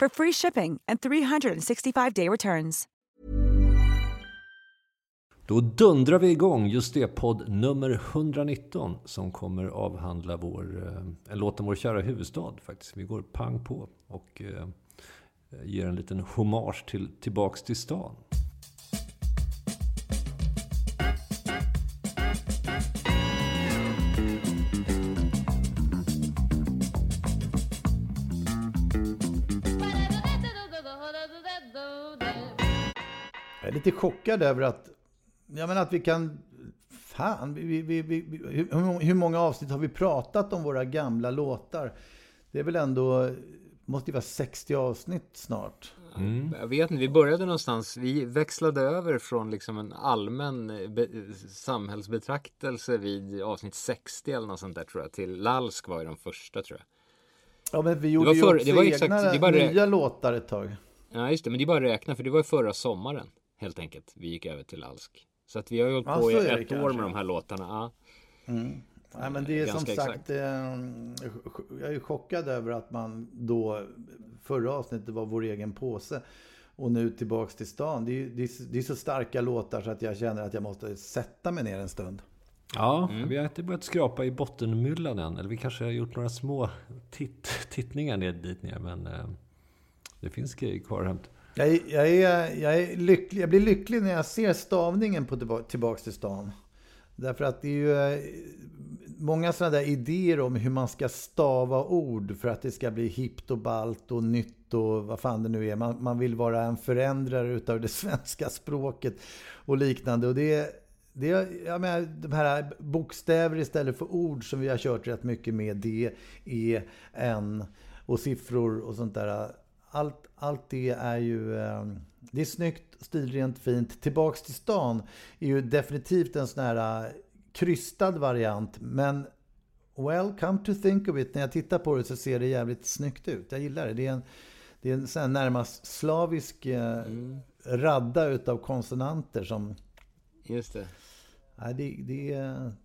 for free shipping and 365-day returns. Då dundrar vi igång just det podd nummer 119 som kommer avhandla vår, eh, en låt om vår kära huvudstad faktiskt. Vi går pang på och eh, eh ger en liten hommage till Tillbaks till stan. Lite chockad över att, jag menar att vi kan, fan, vi, vi, vi, hur, hur många avsnitt har vi pratat om våra gamla låtar? Det är väl ändå, måste ju vara 60 avsnitt snart. Mm. Jag vet inte, vi började någonstans, vi växlade över från liksom en allmän be, samhällsbetraktelse vid avsnitt 60 eller något sånt där tror jag, till Lalsk var ju de första tror jag. Ja men vi gjorde ju för, också egna exakt, nya låtar ett tag. Ja just det, men det är bara att räkna för det var ju förra sommaren helt enkelt. Vi gick över till Lalsk. Så att vi har ju hållit på i ett år med de här låtarna. Ja. Mm. Nej, men det är som exakt. sagt, eh, jag är chockad över att man då, förra avsnittet var vår egen påse. Och nu tillbaks till stan. Det är, det, är, det är så starka låtar så att jag känner att jag måste sätta mig ner en stund. Ja, mm. vi har inte börjat skrapa i bottenmyllan än. Eller vi kanske har gjort några små titt, tittningar ner dit ner. Men eh, det finns grejer kvar att hämta. Jag, jag, är, jag, är lycklig, jag blir lycklig när jag ser stavningen på Tillbaks till stan. Därför att det är ju eh, många sådana där idéer om hur man ska stava ord för att det ska bli hippt och balt och nytt och vad fan det nu är. Man, man vill vara en förändrare utav det svenska språket och liknande. Och det, det jag menar, de här bokstäver istället för ord som vi har kört rätt mycket med. D, E, N och siffror och sånt där allt, allt det är ju... Ehm, det är snyggt, stilrent, fint. Tillbaks till stan är ju definitivt en sån här äh, krystad variant. Men well, come to think of it. När jag tittar på det så ser det jävligt snyggt ut. Jag gillar det. Det är en, det är en sån närmast slavisk äh, mm. radda utav konsonanter som... Just det. Nej, det, det,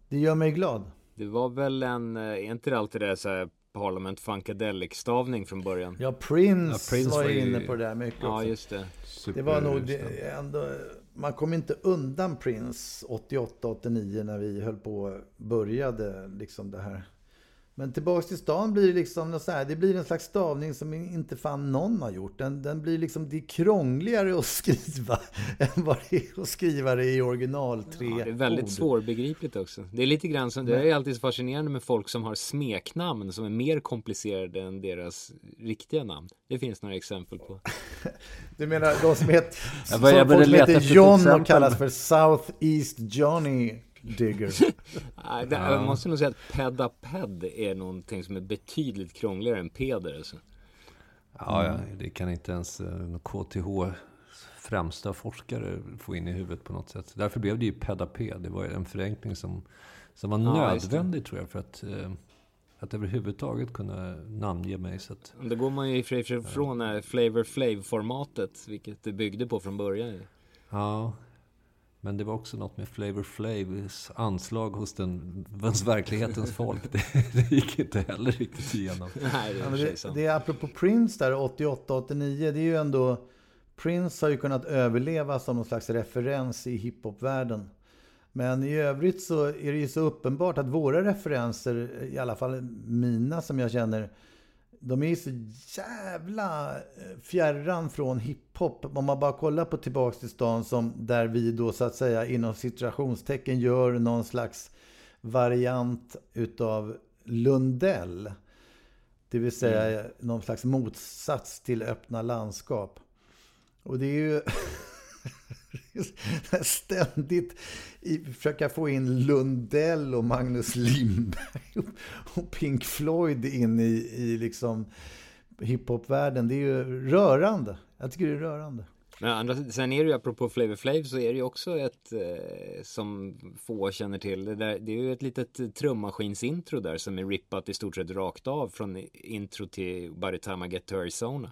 det gör mig glad. Det var väl en, äh, är inte det alltid det så här Parliament Funkadelic-stavning från början. Ja, Prince, ja, Prince var, ju inne på det där mycket Ja, just det. Super det var nog det, ändå... Man kom inte undan Prince 88-89 när vi höll på började liksom det här. Men tillbaks till stan blir det liksom så här, det blir en slags stavning som inte fan någon har gjort. Den, den blir liksom, det är krångligare att skriva än vad det är att skriva det i original tre ja, Det är väldigt ord. svårbegripligt också. Det är lite grann som, det är alltid så fascinerande med folk som har smeknamn som är mer komplicerade än deras riktiga namn. Det finns några exempel på. du menar de som heter, som folk som heter John och kallas för South East Johnny Digger. Nej, det, jag måste nog säga att pedaped är någonting som är betydligt krångligare än peder. Alltså. Ja, ja, det kan inte ens KTH eh, främsta forskare få in i huvudet på något sätt. Därför blev det ju pedaped. Det var en förenkling som, som var ja, nödvändig tror jag för att, eh, att överhuvudtaget kunna namnge mig. Så att, Då går man ju ifrån ja. Flavor Flav-formatet, vilket det byggde på från början. Ja, men det var också något med Flavor Flavs anslag hos den verklighetens folk. Det, det, gick inte heller riktigt igenom. Nej, det, är det, det är apropå Prince där 88-89. Det är ju ändå... Prince har ju kunnat överleva som någon slags referens i hiphopvärlden. Men i övrigt så är det ju så uppenbart att våra referenser, i alla fall mina som jag känner, de är så jävla eh, fjärran från hiphop. Om man bara kollar på Tillbaks till stan som där vi då så att säga inom situationstecken gör någon slags variant utav Lundell. Det vill säga mm. någon slags motsats till öppna landskap. Och det är ju ständigt försöka få in Lundell och Magnus Lindberg och Pink Floyd in i, i liksom hiphopvärlden. Det är ju rörande. Jag tycker det är rörande. Men andra, sen är det ju apropå Flavor Flav så är det ju också ett eh, som få känner till. Det, där, det är ju ett litet trummaskinsintro där som är rippat i stort sett rakt av från intro till By the time I get to Arizona.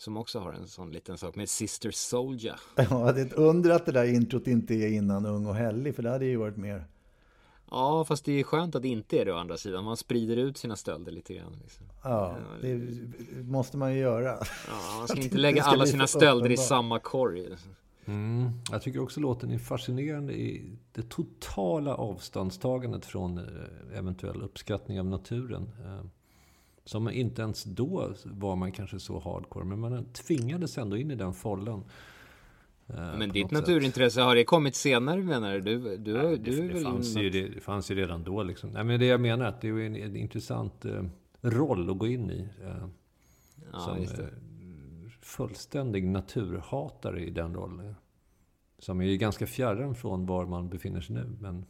Som också har en sån liten sak med Sister Soldier. Ja, det är ett under att det där introt inte är innan Ung och Hellig, för det hade ju varit mer. Ja, fast det är skönt att det inte är det å andra sidan. Man sprider ut sina stölder lite grann. Liksom. Ja, det måste man ju göra. Ja, man ska inte lägga alla sina stölder i samma korg. Mm. Jag tycker också låten är fascinerande i det totala avståndstagandet från eh, eventuell uppskattning av naturen. Som inte ens då var man kanske så hardcore, men man tvingades ändå in i den follen. Eh, men ditt naturintresse, sätt. har det kommit senare menar du? du, du, Nej, du det, det, fanns ju, det, det, fanns ju redan då liksom. Nej, men det jag menar att det är en, en intressant eh, roll att gå in i. Eh, ja, som eh, fullständig naturhatare i den rollen. Som är ganska fjärran från var man befinner sig nu. Men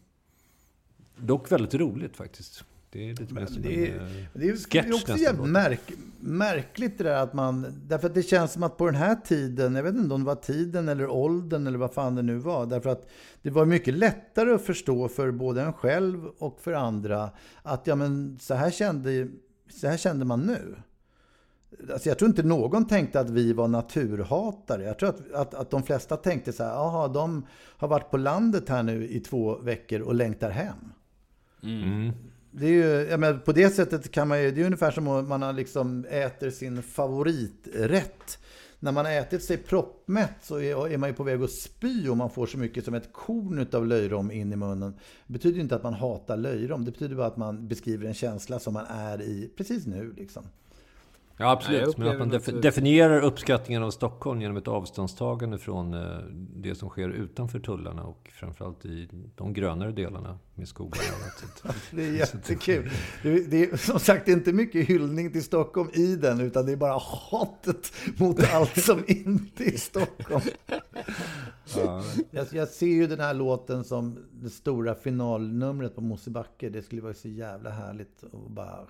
dock väldigt roligt faktiskt. Det är lite mer som det en eh, det är, sketch Det är också jävligt märk, märkligt det där att man... Därför att det känns som att på den här tiden, jag vet inte om det var tiden eller åldern eller vad fan det nu var. Därför att det var mycket lättare att förstå för både en själv och för andra att ja men så här kände, så här kände man nu. Alltså jag tror inte någon tänkte att vi var naturhatare. Jag tror att, att, att de flesta tänkte så här, jaha, de har varit på landet här nu i två veckor och längtar hem. Mm det är ju, jag menar, på det sättet kan man ju, det är ungefär som om man liksom äter sin favoriträtt. När man har ätit sig proppmätt så är, man ju på väg att spy och man får så mycket som ett korn av löjrom in i munnen. Det betyder inte att man hatar löjrom, det betyder bara att man beskriver en känsla som man är i precis nu. Liksom. Ja, absolut. Men att man def definierar uppskattningen av Stockholm genom ett avståndstagande från eh, det som sker utanför tullarna och framförallt i de grönare delarna med skogar och annat. det är jättekul. Det, det är som sagt inte mycket hyllning till Stockholm i den, utan det är bara hatet mot allt som inte är Stockholm. Ja. Jag, jag, ser ju den här låten som det stora finalnumret på Mosebacke. Det skulle vara så jävla härligt att bara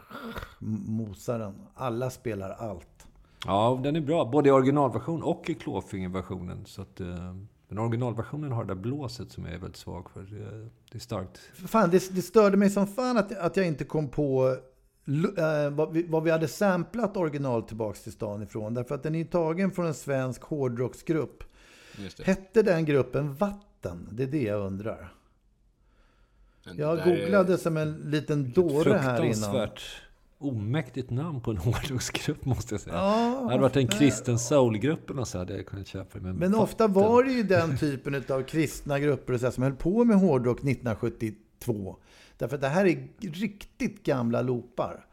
mosa den. Alla spelar allt. Ja, den är bra. Både i originalversion och i klåfingerversionen. Så att, uh, den originalversionen har det där blåset som jag är väldigt svag för. Det, det är starkt. Fan, det, det, störde mig som fan att, att jag inte kom på uh, vad, vi, vad vi hade samplat original tillbaks till stan ifrån. Därför att den är tagen från en svensk hårdrocksgrupp. Hette den gruppen Vatten? Det är det jag undrar. Jag googlade som en liten dåre här innan. Omäktigt namn på en hårdrocksgrupp måste jag säga. Ja, det hade varit en kristen soulgrupp eller så hade jag kunnat köpa det. Men, men ofta var det ju den typen av kristna grupper och så som höll på med hårdrock 1972. Därför att det här är riktigt gamla loopar.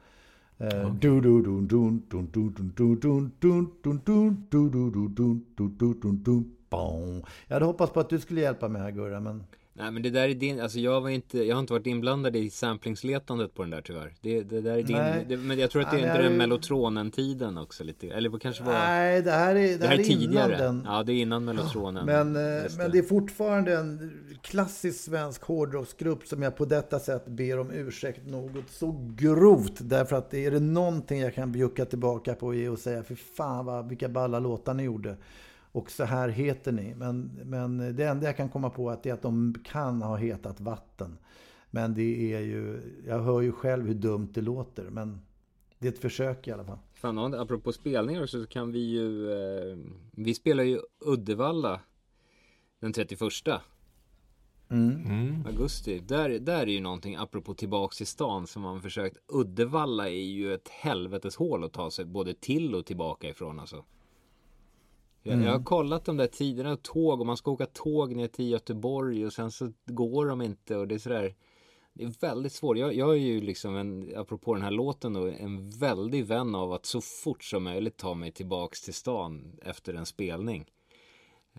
Jag hade hoppats på att du skulle hjälpa mig här Gurra, men... Nej men det där är din, alltså jag var inte, jag har inte varit inblandad i samplingsletandet på den där tyvärr. Det, det där är din, det, men jag tror att det är inte den mellotronen-tiden också lite, eller vad kanske var... Nej, det här är, det, det här är, är tidigare. Den. Ja, det är innan mellotronen. Men, eh, men det är fortfarande en klassisk svensk hårdrocksgrupp som jag på detta sätt ber om ursäkt något så grovt. Därför att är det någonting jag kan bjucka tillbaka på är att säga, för fan vad, vilka balla låtar ni gjorde. Och så här heter ni. Men, men det enda jag kan komma på är att de kan ha hetat vatten. Men det är ju, jag hör ju själv hur dumt det låter. Men det är ett försök i alla fall. Fan, apropå spelningar så kan vi ju, eh, vi spelar ju Uddevalla den 31. Mm. Mm. Augusti. Där, där är ju någonting, apropå tillbaks till stan, som man försökt. Uddevalla är ju ett helvetes hål att ta sig både till och tillbaka ifrån alltså. Mm. Jag har kollat de där tiderna, tåg, och man ska åka tåg ner till Göteborg och sen så går de inte och det är sådär. Det är väldigt svårt. Jag, jag är ju liksom, en, apropå den här låten då, en väldig vän av att så fort som möjligt ta mig tillbaks till stan efter en spelning.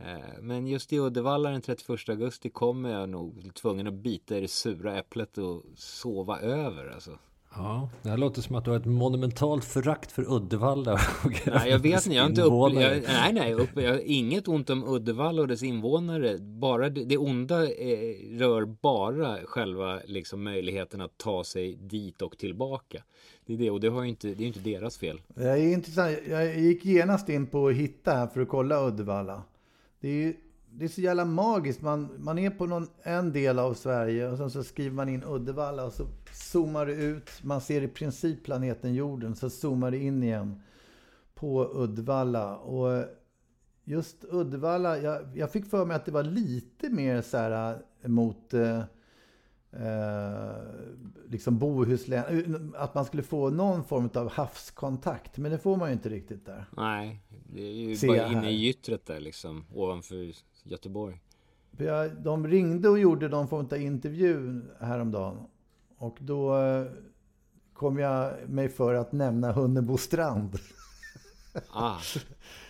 Eh, men just i Uddevalla den 31 augusti kommer jag nog tvungen att bita i det sura äpplet och sova över alltså. Ja, det här låter som att du har ett monumentalt förakt för Uddevalla. Och nej, jag vet inte. Jag har inte upp, jag, nej, nej, upp, jag har inget ont om Uddevalla och dess invånare. Bara det, det onda eh, rör bara själva liksom, möjligheten att ta sig dit och tillbaka. Det är det, och det, har inte, det är inte deras fel. Jag, är intressant. jag gick genast in på att hitta här för att kolla Uddevalla. Det är ju det är så jävla magiskt. Man, man är på någon, en del av Sverige och sen så skriver man in Uddevalla och så zoomar det ut. Man ser i princip planeten jorden. Så zoomar det in igen på Uddevalla. Och just Uddevalla, jag, jag fick för mig att det var lite mer så här eh, mot eh, eh, liksom Bohuslän. Att man skulle få någon form av havskontakt. Men det får man ju inte riktigt där. Nej, det är ju bara inne i gyttret där liksom. Ovanför Göteborg. De ringde och gjorde någon form av intervju häromdagen. Och då eh, kom jag mig för att nämna Hunnebostrand. Ah,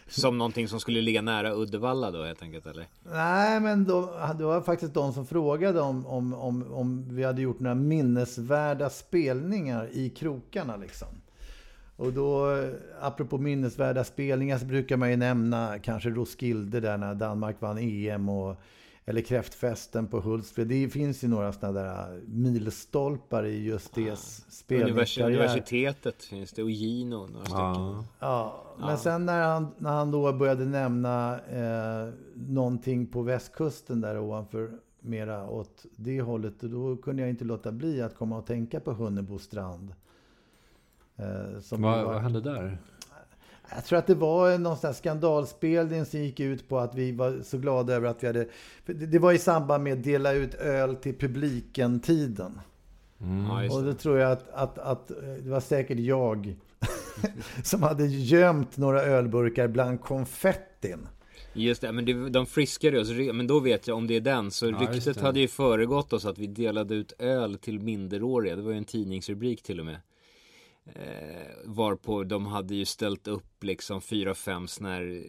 som någonting som skulle ligga nära Uddevalla då helt enkelt eller? Nej men då, det var faktiskt de som frågade om, om, om, om vi hade gjort några minnesvärda spelningar i krokarna liksom. Och då, eh, apropå minnesvärda spelningar, så brukar man ju nämna kanske Roskilde där när Danmark vann EM och eller kräftfesten på Hultsfred. Det finns ju några sådana där äh, milstolpar i just det ja. spelningskarriär. Universitetet finns det och Gino, några ja. stycken. Ja, men ja. sen när han, när han då började nämna eh, någonting på västkusten där ovanför mera åt det hållet. Då kunde jag inte låta bli att komma och tänka på Hunnebo strand. Eh, vad, var, vad hände där? Jag tror att det var någon sån skandalspelning som gick ut på att vi var så glada över att vi hade... Det var i samband med att dela ut öl till publiken-tiden. Mm. och då tror jag att, att, att det var säkert jag som hade gömt några ölburkar bland konfettin. Just det, men det, de friskade oss. Men då vet jag om det är den. Så ja, ryktet hade ju föregått oss att vi delade ut öl till minderåriga. Det var ju en tidningsrubrik till och med. Eh, varpå de hade ju ställt upp liksom fyra, fem såna här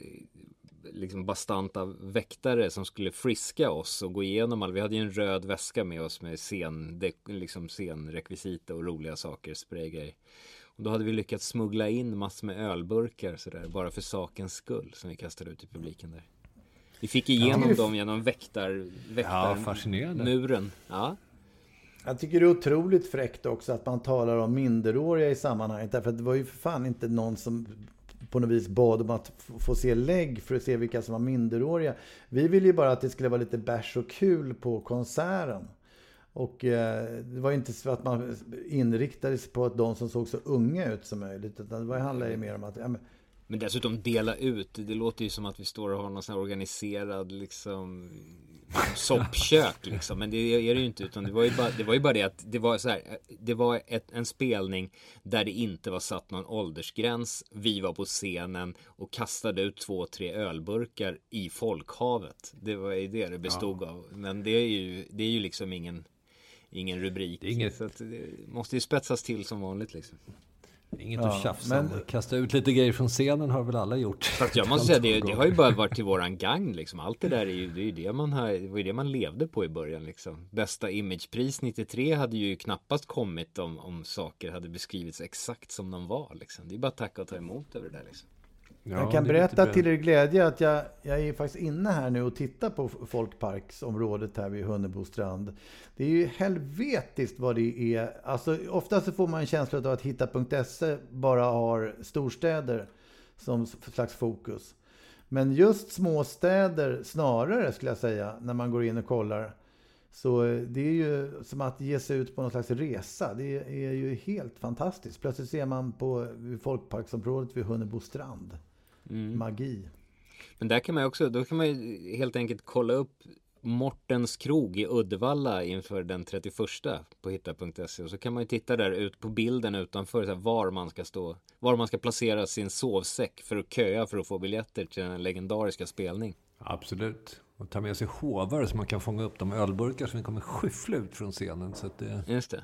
liksom bastanta väktare som skulle friska oss och gå igenom all. Vi hade ju en röd väska med oss med scen, liksom scenrekvisita och roliga saker, spraygrej. Och då hade vi lyckats smuggla in massor med ölburkar sådär, bara för sakens skull som vi kastade ut i publiken där. Vi fick igenom ja, dem genom väktar, väktarmuren. Ja, ja. Jag tycker det är otroligt fräckt också att man talar om minderåriga i sammanhanget. Därför att det var ju för fan inte någon som på något vis bad om att få se lägg för att se vilka som var minderåriga. Vi ville ju bara att det skulle vara lite bärs och kul på konserten. Och eh, det var inte så att man inriktade sig på att de som såg så unga ut som möjligt. Utan det handlade ju mer om att ja, men, men dessutom dela ut, det låter ju som att vi står och har någon sån här organiserad liksom soppkök liksom. Men det är det ju inte. Utan det var ju bara det, var ju bara det att det var så här. Det var ett, en spelning där det inte var satt någon åldersgräns. Vi var på scenen och kastade ut två, tre ölburkar i folkhavet. Det var ju det det bestod ja. av. Men det är ju, det är ju liksom ingen, ingen rubrik. Det, är inget... så det måste ju spetsas till som vanligt liksom. Inget ja, att tjafsa men... Kasta ut lite grejer från scenen har väl alla gjort. Fast jag måste säga, det, det, har ju bara varit till våran gang liksom. Allt det där är ju, det är ju det man har, det var ju det man levde på i början liksom. Bästa imagepris 93 hade ju knappast kommit om, om saker hade beskrivits exakt som de var liksom. Det är bara att tacka och ta emot över det där liksom. Ja, jag kan berätta till er glädje att jag, jag är faktiskt inne här nu och tittar på folkparksområdet här vid Hunnebostrand. Det är ju helvetiskt vad det är. Alltså, ofta så får man en känsla av att Hitta.se bara har storstäder som slags fokus. Men just småstäder snarare skulle jag säga när man går in och kollar. Så det är ju som att ge sig ut på någon slags resa. Det är ju helt fantastiskt. Plötsligt ser man på folkparksområdet vid Hunnebostrand. Mm. Magi. Men där kan man också, då kan man ju helt enkelt kolla upp Mortens krog i Uddevalla inför den 31 på hitta.se och så kan man ju titta där ut på bilden utanför så här, var man ska stå, var man ska placera sin sovsäck för att köa för att få biljetter till den legendariska spelning. Absolut. Och ta med sig hovar så man kan fånga upp de ölburkar som kommer skyffla ut från scenen. Så att det... Just det.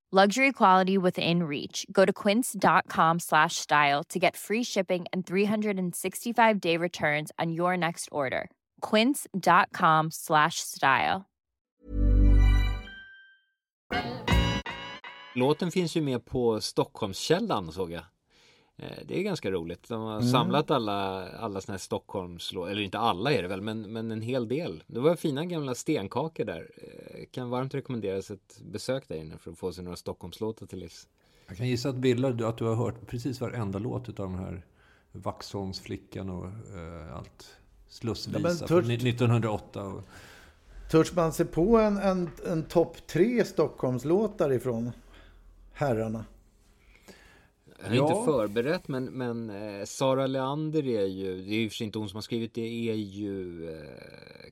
Luxury quality within reach. Go to quince.com slash style to get free shipping and 365 day returns on your next order. Quince.com slash style. Låten finns ju med på Stockholmskällan såg jag. Eh, Det är ganska roligt. De har samlat alla, alla såna här Stockholms, eller inte alla är det väl, men, men en hel del. Det var fina gamla stenkakor där. Eh, Kan varmt rekommenderas ett besök där inne för att få sig några Stockholmslåtar till livs. Jag kan gissa att Billa, att du har hört precis varenda låt av den här Vaxholmsflickan och eh, allt. Slussvisa Ja, men från törs- ni- 1908. Och, Törs man se på en, en, en topp tre Stockholmslåtar ifrån herrarna? Jag har Ja. inte förberett men, men eh, Sara Leander är ju, det är ju för sig inte hon som har skrivit det, är ju eh,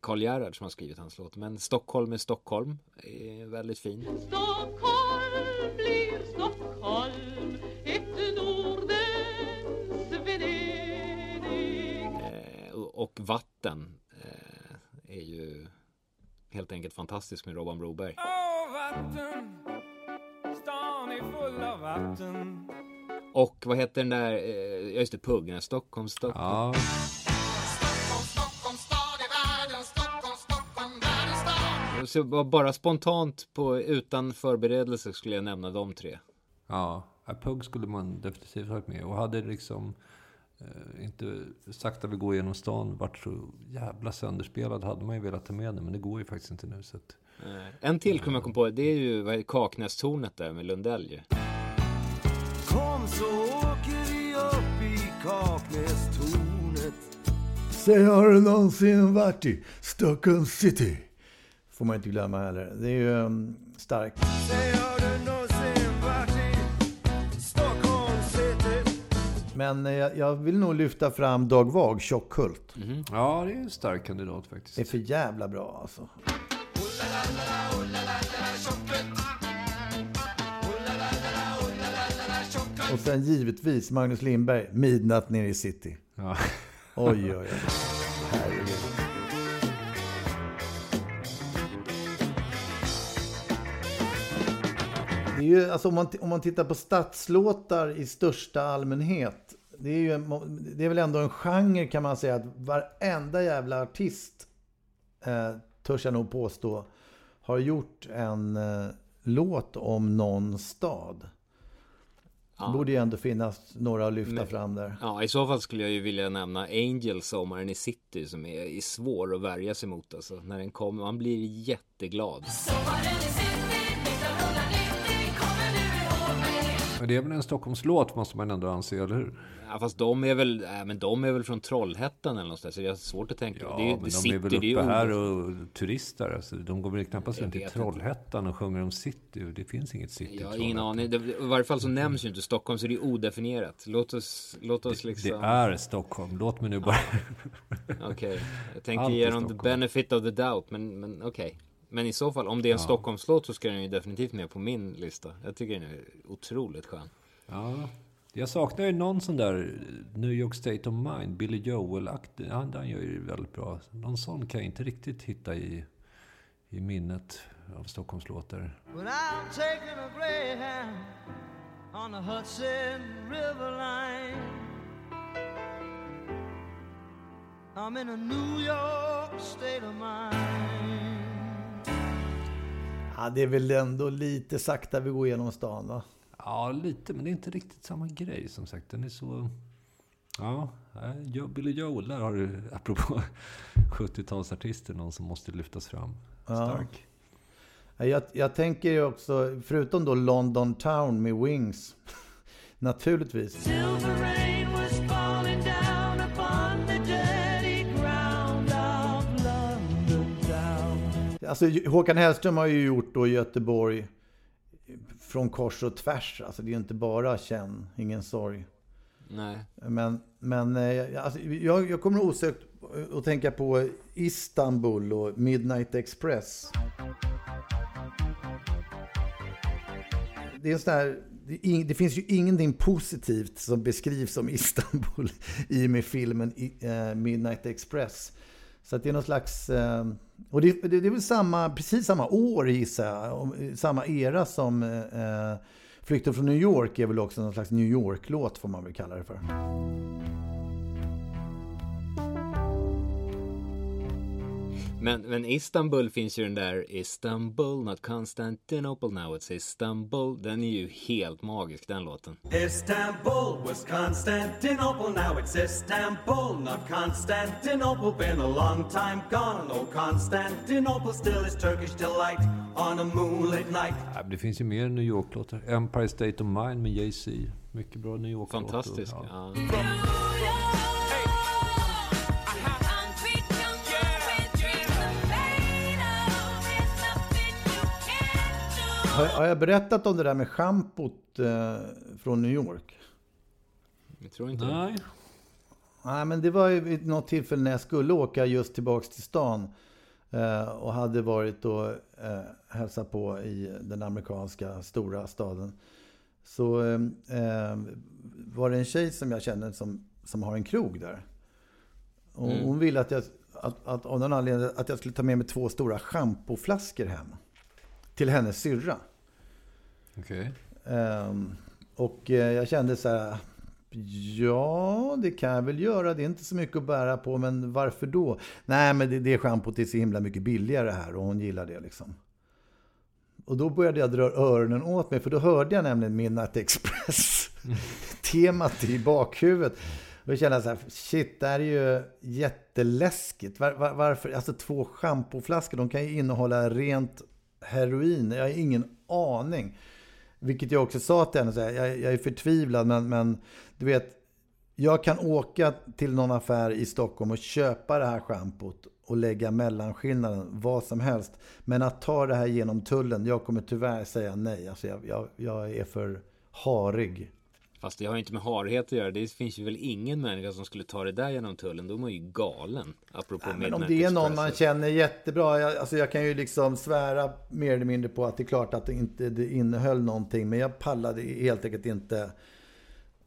Karl Gerhard som har skrivit hans låt. Men Stockholm är Stockholm, är väldigt fin. Stockholm blir Stockholm, ett Nordens Venedig. Eh, och, och Vatten eh, är ju helt enkelt fantastisk med Robban Broberg. Och vad heter den där, eh, ja just det, Pugg, den här Stockholm, Stockholm. ja, Så bara- spontant på, utan förberedelse skulle jag nämna de tre. ja. Pugg skulle man definitivt varit med. Och hade liksom eh, inte sakta vi går genom stan varit så jävla sönderspelad hade man ju velat ta med den. Men det går ju faktiskt inte nu. Så att, En till kommer jag komma på, det är ju Kaknästornet där med Lundell ju. Så åker vi upp i Kaknästornet Säg, har du någonsin varit i Stockholm city? Får man inte glömma heller. Det är ju um, starkt. Säg har du någonsin varit i Stockholm city Men eh, jag, jag vill nog lyfta fram Dag Vag, Tjockhult. ja, det är en stark kandidat faktiskt. Det är för jävla bra alltså. Och sen givetvis Magnus Lindberg, Midnatt nere i city. Ja. Oj, oj, oj. Herregud. Det är ju, alltså om man, om man tittar på stadslåtar i största allmänhet. Det är ju en, det är väl ändå en genre kan man säga att varenda jävla artist, eh, törs jag nog påstå, har gjort en eh, låt om någon stad. Det borde ju ändå finnas några att lyfta Men- fram där. Ja, i så fall skulle jag ju vilja nämna Angel Sommaren i City som är, är svår att värja sig mot alltså. När den kommer, man blir jätteglad. Sommaren i city 1990 kommer du ihåg mig Men det är väl en Stockholmslåt måste man ändå anse, eller hur? Ja, fast de är väl, äh, men de är väl från Trollhättan eller någonstans. Så det är svårt att tänka. Ja, det, men det de city, är väl det uppe här och turistar. Alltså, de går väl knappast runt i vet inte. Trollhättan och sjunger om city. Det finns inget city i Jag har Trollhättan. ingen aning. Det, I varje fall så nämns ju inte Stockholm så det är odefinierat. Låt oss, låt oss Det liksom. är Stockholm. Låt mig nu bara... Okej, jag tänkte ge dem the benefit of the doubt. Men, men okej. Men i så fall, om det är en Ja. Stockholmslåt så ska den ju definitivt med på min lista. Jag tycker den är otroligt skön. Ja, jag saknar ju någon sån där New York State of Mind, Billy Joel-aktig. Ja, den gör ju väldigt bra. Någon sån kan jag inte riktigt hitta i, i minnet av Stockholmslåtar. When I'm taking a greyhound on the Hudson River line, I'm in a New York state of mind. Ja, det är väl ändå lite sakta vi går igenom stan va? Ja, lite, men det är inte riktigt samma grej som sagt. Den är så... Ja, Billy Joel, där har du, apropå 70-talsartister, någon som måste lyftas fram. Stark. Ja, Jag, jag tänker ju också, förutom då London Town med Wings, naturligtvis. Alltså Håkan Hellström har ju gjort då Göteborg från kors och tvärs. Alltså det är ju inte bara känn, ingen sorg. Nej. Men, men eh, alltså, jag, jag kommer osökt att tänka på Istanbul och Midnight Express. Det, är en sån här, det, finns ju ingenting positivt som beskrivs som Istanbul i och med filmen eh, Midnight Express. Så att det är någon slags... eh, Och det, det, det är väl samma, precis samma år gissar jag, och, eh, samma era som eh, eh, Flykten från New York är väl också någon slags New York-låt får man väl kalla det för. Men, men Istanbul finns ju den där Istanbul, not Constantinople now it's Istanbul. Den är ju helt magisk den låten. Istanbul was Constantinople, now it's Istanbul, not Constantinople. Been a long time gone, oh Constantinople still is Turkish delight on a moonlit night. Men det finns ju mer New York-låtar. Empire State of Mind med Jay-Z. Mycket bra New York-låtar. Fantastisk. Ja. Ja. Har, har jag berättat om det där med schampot eh, från New York? Jag tror inte Nej. det. Nej, men det var ju vid något tillfälle när jag skulle åka just tillbaks till stan eh, och hade varit och eh, hälsat på i den amerikanska stora staden. Så eh, eh, var det en tjej som jag känner som, som har en krog där. Och Mm. Hon ville att jag, att, att, av någon anledning, att jag skulle ta med mig två stora schampoflaskor hem. Till hennes syrra. Okay. Um, ehm, och eh, jag kände så här, ja det kan jag väl göra, det är inte så mycket att bära på, men varför då? Nej men det, det schampot är så himla mycket billigare här och hon gillar det liksom. Och då började jag dra öronen åt mig, för då hörde jag nämligen Midnight Express. Temat i bakhuvudet. Och jag kände så här, shit, det här är ju jätteläskigt. Var, var, varför? Alltså två schampoflaskor, de kan ju innehålla rent heroin. Jag har ingen aning. Vilket jag också sa till henne, så här, jag, jag är förtvivlad men, men du vet, jag kan åka till någon affär i Stockholm och köpa det här schampot och lägga mellanskillnaden, vad som helst. Men att ta det här genom tullen, jag kommer tyvärr säga nej. Alltså jag, jag, jag är för harig. Fast det har ju inte med harhet att göra. Det finns ju väl ingen människa som skulle ta det där genom tullen. Då är man ju galen. Apropå Nej, men om det är någon man känner jättebra, jag, alltså jag kan ju liksom svära mer eller mindre på att det är klart att det inte det innehöll någonting. Men jag pallade helt enkelt inte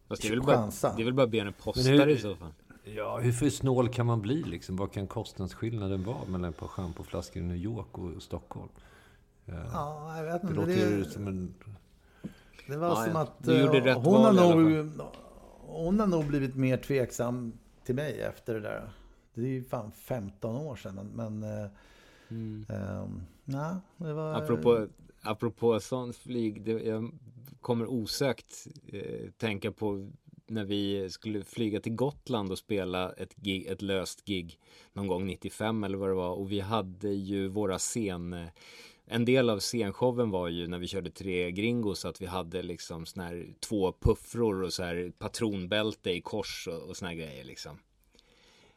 Fast det är väl bara, chansa. det är väl bara att be henne posta Men hur- det i så fall. Ja, hur för snål kan man bli liksom? Vad kan kostnadsskillnaden vara mellan ett par schampoflaskor i New York och Stockholm? Eh, Ja, jag vet det inte. låter Det, som en... det var Ja, som att eh, hon, har nog, hon har nog blivit mer tveksam till mig efter det där. Det är ju fan 15 år sedan. Men, eh, Mm. ehm, nej, det var... Apropå, apropå sånt flyg, det, jag kommer osökt eh, tänka på när vi skulle flyga till Gotland och spela ett, gig, ett löst gig någon gång 95 eller vad det var och vi hade ju våra scen, eh, en del av scenshowen var ju när vi körde tre gringos att vi hade liksom sån här två puffror och så här patronbälte i kors och, och såna här grejer liksom.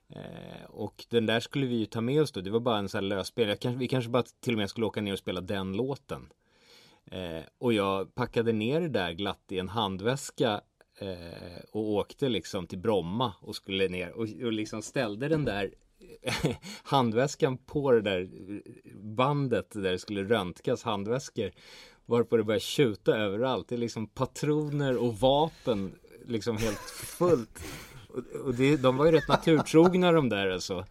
Eh, och den där skulle vi ju ta med oss då. Det var bara en sån här lösspel. Jag kanske, vi kanske bara till och med skulle åka ner och spela den låten. Eh, och jag packade ner det där glatt i en handväska eh, och åkte liksom till Bromma och skulle ner och, och liksom ställde den där handväskan på det där bandet där det skulle röntgas handväskor. Varpå det började tjuta överallt. Det är liksom patroner och vapen liksom helt fullt. Och, och det, de var ju rätt naturtrogna de där alltså.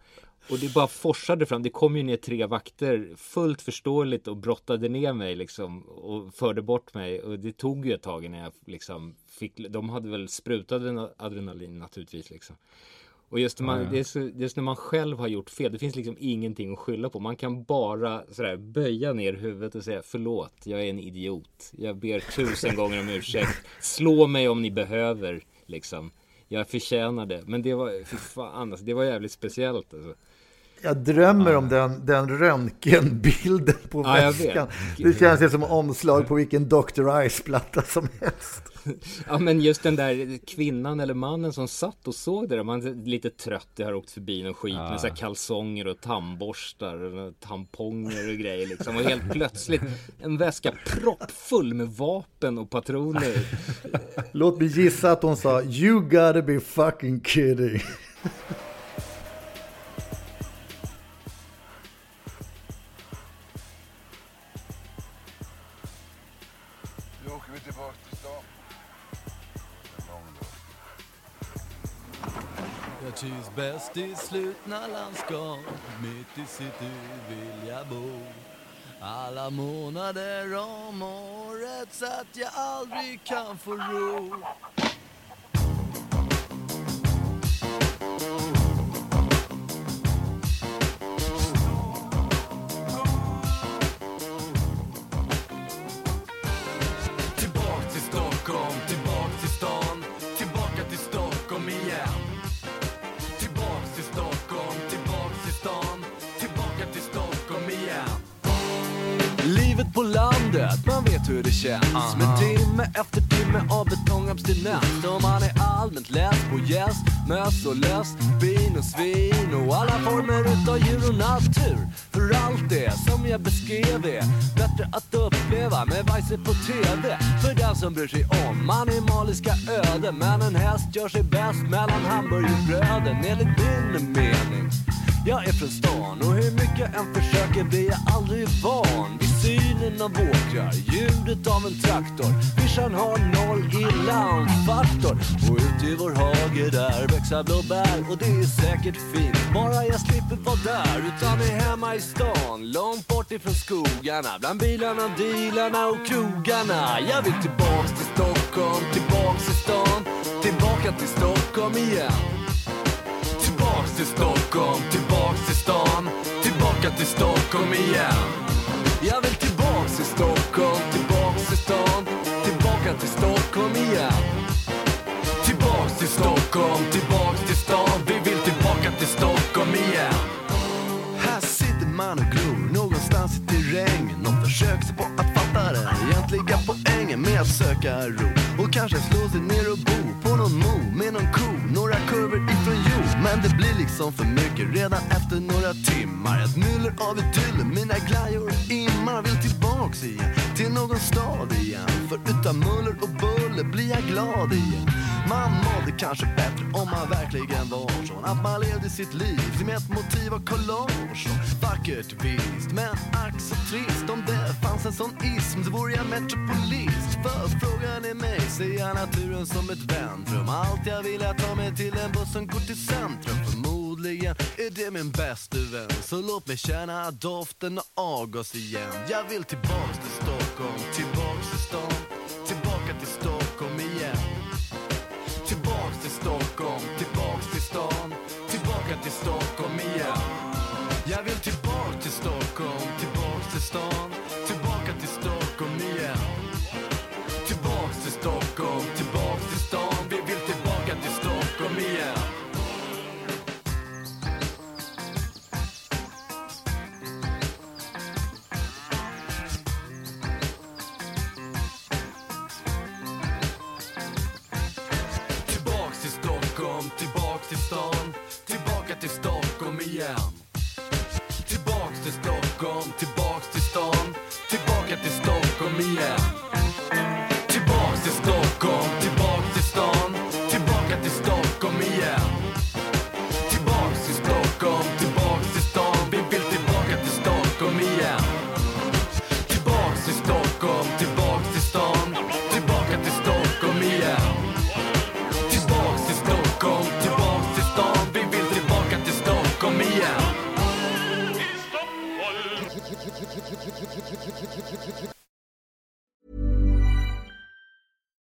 Och det bara forsade fram. Det kom ju ner tre vakter fullt förståeligt och brottade ner mig liksom och förde bort mig. Och det tog ju ett tag innan jag liksom fick. De hade väl sprutat adrenalin naturligtvis liksom. Och just när, man, Ja, ja. Just när man själv har gjort fel, det finns liksom ingenting att skylla på. Man kan bara sådär böja ner huvudet och säga förlåt, jag är en idiot. Jag ber tusen gånger om ursäkt. Slå mig om ni behöver, liksom. Jag förtjänar det. Men det var, fy fan, alltså, det var jävligt speciellt. Alltså. Jag drömmer om den, den röntgenbilden på Ja, väskan. Det känns ju som omslag på vilken Dr. Ice-platta som helst. Ja men just den där kvinnan eller mannen som satt och såg det där. Man är lite trött. Jag har åkt förbi någon skit med så här kalsonger och tandborstar och tamponger och grejer liksom. Och helt plötsligt en väska proppfull med vapen och patroner. Låt mig gissa att hon sa You gotta be fucking kidding. Jag trivs bäst i slutna landskap. Mitt i city vill jag bo. Alla månader om året så att jag aldrig kan få ro. Vet hur det känns. Med timme efter timme av betongabstinens. Och man är allmänt less på gäst, möss och läst Bin och svin och alla former utav djur och natur. För allt det som jag beskrev är bättre att uppleva med Weise på TV För den som bryr sig om animaliska öden. Men en häst gör sig bäst mellan hamburgerbröden enligt min mening jag är från stan och hur mycket jag än försöker blir jag aldrig van vid synen av åkrar, ljudet av en traktor. Vischan har noll i landfaktor och ute i vår hage där växer blåbär och det är säkert fint bara jag slipper vara där utan är hemma i stan långt bort ifrån skogarna bland bilarna, dealarna och krogarna. Jag vill tillbaks till Stockholm, tillbaks till stan, tillbaka till Stockholm igen. Tillbaks till Stockholm, tillbaks till stan Tillbaka till Stockholm igen. Jag vill tillbaks till Stockholm, tillbaks till stan, tillbaka till Stockholm igen. Tillbaks till Stockholm, tillbaks till stan Vi vill tillbaka till Stockholm igen. Här sitter man och glor någonstans i terrängen Någon försöker sig på att fatta den egentliga poängen med att söka ro och kanske slå sig ner och bo på någon mo med någon ko, några kurvor ifrån jord. Men det blir liksom för mycket redan efter några timmar. Ett myller av idyller, mina glajjor immar. Vill tillbaks igen till någon stad igen. För utan muller och buller blir jag glad igen. Man mådde kanske bättre om man verkligen var sån Att man levde sitt liv med ett motiv av collage Vackert visst, men ack så trist Om det fanns en sån ism så vore jag metropolist För frågan är mig ser jag naturen som ett väntrum. Allt jag vill är att ta mig till en buss som går till centrum. Förmodligen är det min bäste vän. Så låt mig känna doften av avgas igen. Jag vill tillbaks till Stockholm, till